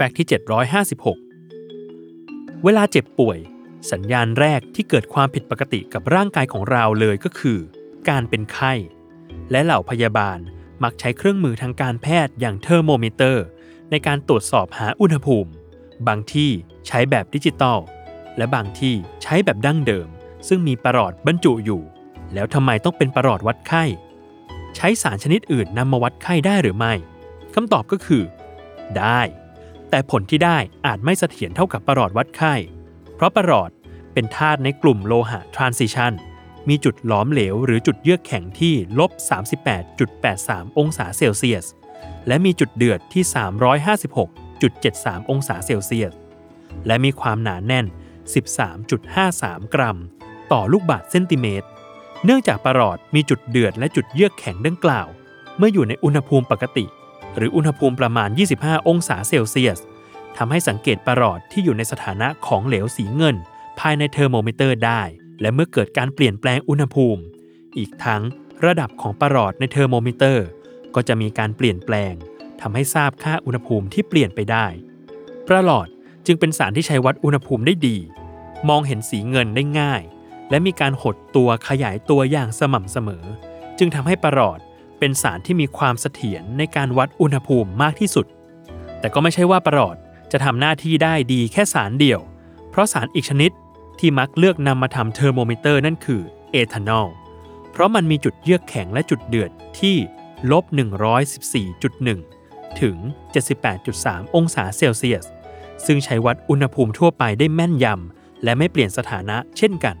Fact ที่ 756 เวลาเจ็บป่วย สัญญาณแรกที่เกิดความผิดปกติกับร่างกายของเราเลยก็คือ การเป็นไข้ และเหล่าพยาบาลมักใช้เครื่องมือทางการแพทย์อย่างเทอร์โมมิเตอร์ ในการตรวจสอบหาอุณหภูมิ บางที่ใช้แบบดิจิตอลและบางที่ใช้แบบดั้งเดิม ซึ่งมีประหลอดบรรจุอยู่ แล้วทำไมต้องเป็นประหลอดวัดไข้ ใช้สารชนิดอื่นนำมาวัดไข้ได้หรือไม่คำตอบก็คือ ได้ แต่ผลที่ได้อาจไม่เสถียรเท่ากับประหลอดวัดไข้ เพราะประหลอดเป็นธาตุในกลุ่มโลหะทรานซิชันมีจุดหลอมเหลวหรือจุดเยือกแข็งที่ลบ 38.83 องศาเซลเซียส และมีจุดเดือดที่ 356.73 องศาเซลเซียส และมีความหนาแน่น 13.53 กรัม ต่อลูกบาศก์เซนติเมตร เนื่องจากประหลอดมีจุดเดือดและจุดเยือกแข็งดังกล่าว เมื่ออยู่ในอุณหภูมิปกติ หรืออุณหภูมิประมาณ 25 องศาเซลเซียสทำให้สังเกตประหลอดที่อยู่ในสถานะของเหลวสีเงิน ภายในเทอร์โมมิเตอร์ได้ และเมื่อเกิดการเปลี่ยนแปลงอุณหภูมิ อีกทั้งระดับของประหลอดในเทอร์โมมิเตอร์ ก็จะมีการเปลี่ยนแปลงทำให้ทราบค่าอุณหภูมิที่เปลี่ยนไปได้ ประหลอดจึงเป็นสารที่ใช้วัดอุณหภูมิได้ดี มองเห็นสีเงินได้ง่าย และมีการหดตัวขยายตัวอย่างสม่ำเสมอ จึงทำให้ประหลอด เป็นสารที่มีความเสถียรในการวัดอุณหภูมิมากที่สุด แต่ก็ไม่ใช่ว่าประหลอดจะทำหน้าที่ได้ดีแค่สารเดียว เพราะสารอีกชนิดที่มักเลือกนำมาทำเทอร์โมมิเตอร์นั่นคือเอทานอล เพราะมันมีจุดเยือกแข็งและจุดเดือดที่ลบ 114.1 ถึง 78.3 องศาเซลเซียส ซึ่งใช้วัดอุณหภูมิทั่วไปได้แม่นยำและไม่เปลี่ยนสถานะเช่นกัน